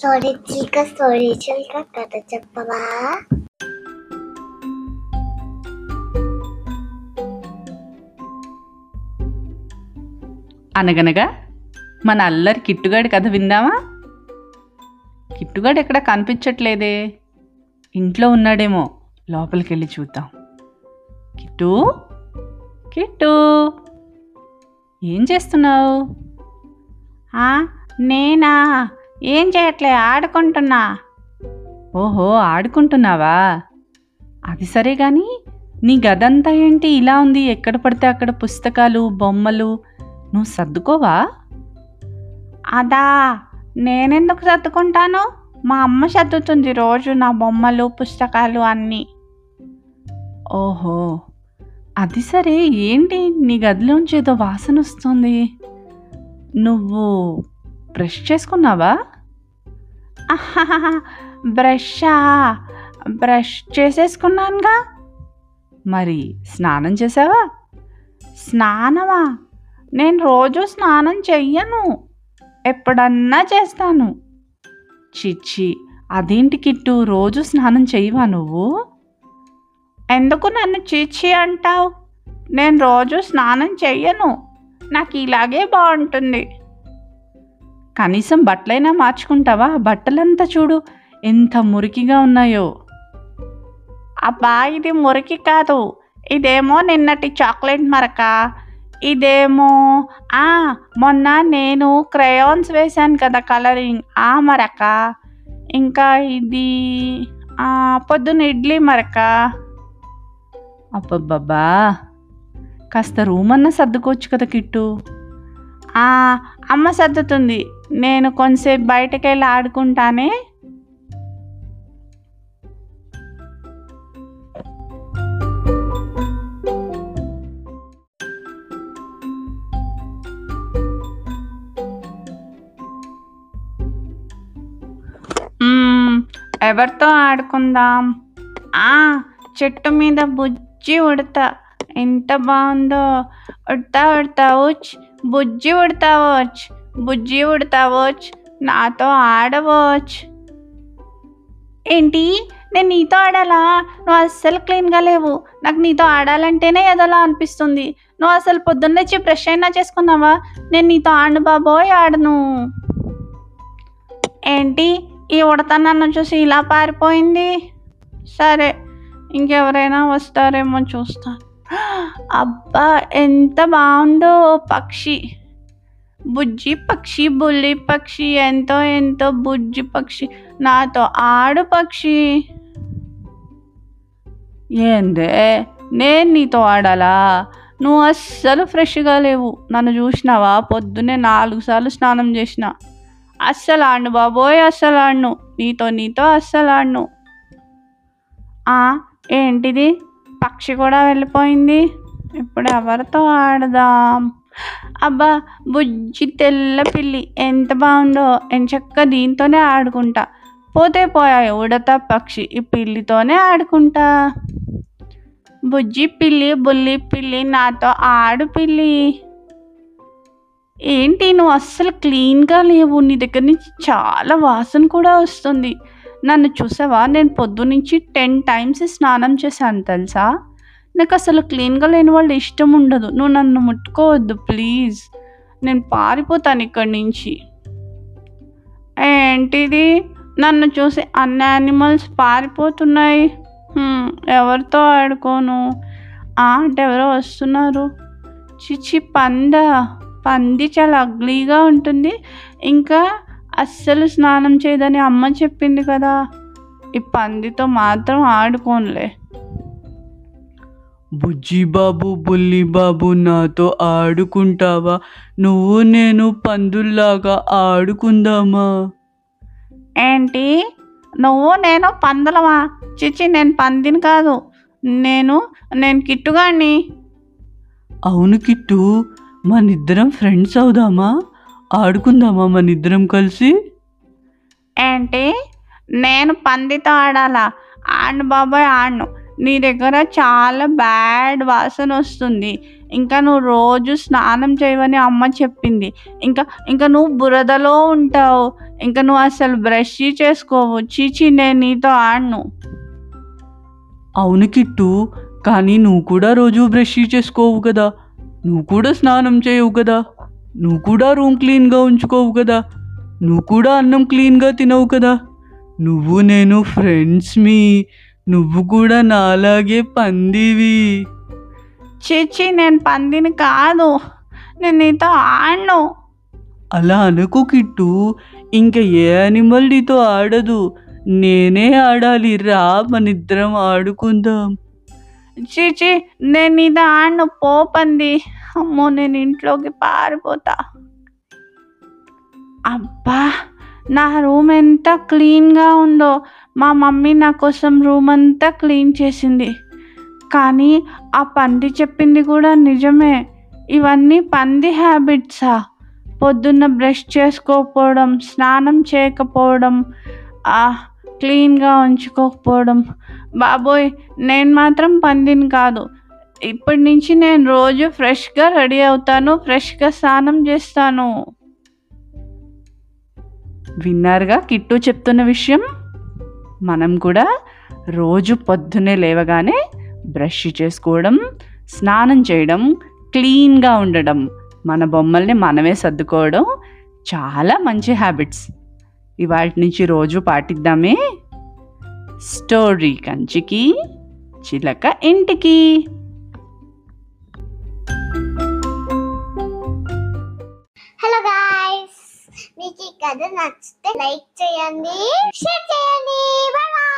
Story చిల్క story చిల్క కథ చెప్పవా అనగనగా మన అల్లరి కిట్టుగాడి కథ విందామా? కిట్టుగాడు ఎక్కడ కనిపించట్లేదే? ఇంట్లో ఉన్నాడేమో లోపలికి వెళ్ళి చూద్దాం. కిట్టు? కిట్టు? ఏం చేస్తున్నావు? నేనా? ఏం చేయట్లే ఆడుకుంటున్నా. ఓహో ఆడుకుంటున్నావా? అది సరే కానీ నీ గదంతా ఏంటి ఇలా ఉంది? ఎక్కడ పడితే అక్కడ పుస్తకాలు బొమ్మలు నువ్వు సర్దుకోవా? అదా నేనెందుకు సర్దుకుంటాను? మా అమ్మ సర్దుతుంది రోజు నా బొమ్మలు పుస్తకాలు అన్నీ. ఓహో అది సరే. ఏంటి? నీ గదిలోంచి ఏదో వాసన వస్తుంది. నువ్వు బ్రష్ చేసుకున్నావా? బ్రషా బ్రష్ చేసేసుకున్నానుగా. మరి స్నానం చేసావా? స్నానమా? నేను రోజు స్నానం చెయ్యను. ఎప్పుడన్నా చేస్తాను. చిచ్చి అదేంటి కిట్టు? రోజు స్నానం చెయ్యవా నువ్వు? ఎందుకు నన్ను చిచ్చి అంటావు? నేను రోజు స్నానం చెయ్యను. నాకు ఇలాగే బాగుంటుంది. కనీసం బట్టలైనా మార్చుకుంటావా? బట్టలంతా చూడు ఎంత మురికిగా ఉన్నాయో. అబ్బా ఇది మురికి కాదు. ఇదేమో నిన్నటి చాక్లెట్ మరక. ఇదేమో ఆ మొన్న నేను క్రయాన్స్ వేశాను కదా కలరింగ్ ఆ మరక. ఇంకా ఇది పొద్దున్న ఇడ్లీ మరక. అబ్బబ్బబ్బా కాస్త రూమ్ అన్న సర్దుకోవచ్చు కదా కిట్టు. అమ్మ సర్దుతుంది. నేను కొంతసేపు బయటకు వెళ్ళి ఆడుకుంటానే ఎవరితో ఆడుకుందాం? ఆ చెట్టు మీద బుజ్జి ఉడతా. ఎంత బాగుందో. ఉడతా ఉడతావోచ్ బుజ్జి ఉడతావోచ్ బుజ్జి ఉడతావచ్చు నాతో ఆడవోచ్ ఏంటి? నేను నీతో ఆడాలా? నువ్వు అస్సలు క్లీన్గా లేవు. నాకు నీతో ఆడాలంటేనే ఏదోలా అనిపిస్తుంది. నువ్వు అసలు పొద్దున్నే బ్రష్ అయినా చేసుకున్నావా? నేను నీతో ఆడు బాబోయ్ ఆడను. ఏంటి? ఈ ఉడత నన్ను చూసి ఇలా పారిపోయింది? సరే ఇంకెవరైనా వస్తారేమో చూస్తాను. అబ్బా ఎంత బాగుందో పక్షి. బుజ్జి పక్షి బుల్లి పక్షి ఎంతో ఎంతో బుజ్జి పక్షి నాతో ఆడు పక్షి. ఏందే నేను నీతో ఆడాలా? నువ్వు అస్సలు ఫ్రెష్గా లేవు. నన్ను చూసినావా? పొద్దున్నే నాలుగు సార్లు స్నానం చేసిన. అస్సలు ఆడు బాబోయ్ అస్సలు ఆడను. నీతో నీతో అస్సలు ఆడను. ఏంటిది? పక్షి కూడా వెళ్ళిపోయింది. ఇప్పుడు ఎవరితో ఆడదాం? అబ్బా బుజ్జి తెల్ల పిల్లి ఎంత బాగుందో. ఎంచక్క దీంతోనే ఆడుకుంటా. పోతే పోయాయి ఉడత పక్షి ఈ పిల్లితోనే ఆడుకుంటా. బుజ్జి పిల్లి బుల్లి పిల్లి నాతో ఆడు పిల్లి. ఏంటి నువ్వు అస్సలు క్లీన్గా లేవు. నీ దగ్గర నుంచి చాలా వాసన కూడా వస్తుంది. నన్ను చూసావా? నేను పొద్దునుంచి టెన్ టైమ్స్ స్నానం చేశాను తెలుసా? నాకు అసలు క్లీన్గా లేని వాళ్ళు ఇష్టం ఉండదు. నువ్వు నన్ను ముట్టుకోవద్దు ప్లీజ్. నేను పారిపోతాను ఇక్కడి నుంచి. ఏంటిది? నన్ను చూసి అన్ని యానిమల్స్ పారిపోతున్నాయి. ఎవరితో ఆడుకోను? ఆ, అంటే ఎవరో వస్తున్నారు. చిచి పంద. పంది చాలా అగ్లీగా ఉంటుంది. ఇంకా అస్సలు స్నానం చేయదని అమ్మ చెప్పింది కదా. ఈ పందితో మాత్రం ఆడుకోనులే. బుజ్జి బాబు బుల్లి బాబు నాతో ఆడుకుంటావా? నువ్వు నేను పందుల్లాగా ఆడుకుందామా? ఏంటి? నువ్వు నేను పందులమా? చిచి నేను పందిని కాదు. నేను నేను కిట్టుగాడిని అవును కిట్టు మనిద్దరం ఫ్రెండ్స్ అవుదామా? ఆడుకుందామా మనిద్దరం కలిసి? ఏంటి? నేను పందితో ఆడాలా? ఆడను బాబాయ్ ఆడను నీ దగ్గర చాలా బ్యాడ్ వాసన వస్తుంది. ఇంకా నువ్వు రోజు స్నానం చేయవని అమ్మ చెప్పింది. ఇంకా ఇంకా నువ్వు బురదలో ఉంటావు. ఇంకా నువ్వు అసలు బ్రష్ చేసుకోవు. చీచి నేను నీతో ఆడను. అవును కిట్టు. కానీ నువ్వు కూడా రోజు బ్రష్ చేసుకోవు కదా. నువ్వు కూడా స్నానం చేయవు కదా. నువ్వు కూడా రూమ్ క్లీన్గా ఉంచుకోవు కదా. నువ్వు కూడా అన్నం క్లీన్గా తినవు కదా. నువ్వు నేను ఫ్రెండ్స్ మీ. నువ్వు కూడా నాలాగే పందివి. చీచి నేను పందిని కాదు. నేను నీతో ఆడను. అలా అనుకో కిట్టు. ఇంకా ఏ అనిమల్ నీతో ఆడదు. నేనే ఆడాలి. రా మనిద్దరం ఆడుకుందాం. చీచి నేను నీతో ఆడను. పో పంది. అమ్మో నేను ఇంట్లోకి పారిపోతా. అబ్బా నా రూమ్ ఎంత క్లీన్గా ఉందో. మా మమ్మీ నా కోసం రూమ్ అంతా క్లీన్ చేసింది. కానీ ఆ పంది చెప్పింది కూడా నిజమే. ఇవన్నీ పంది హ్యాబిట్సా. పొద్దున్న బ్రష్ చేసుకోకపోవడం స్నానం చేయకపోవడం క్లీన్గా ఉంచుకోకపోవడం. బాబోయ్ నేను మాత్రం పందిని కాదు. ఇప్పటి నుంచి నేను రోజు ఫ్రెష్గా రెడీ అవుతాను ఫ్రెష్గా స్నానం చేస్తాను. విన్నారుగా కిట్టు చెప్తున్న విషయం? మనం కూడా రోజు పొద్దున్నే లేవగానే బ్రష్ చేసుకోవడం స్నానం చేయడం క్లీన్గా ఉండడం మన బొమ్మల్ని మనమే సర్దుకోవడం చాలా మంచి హ్యాబిట్స్. ఇవాటి నుంచి రోజు పాటిద్దామే. స్టోరీ కంచికి చిలక ఇంటికి. కథ నచ్చితే లైక్ చేయండి షేర్ చేయండి. Bye bye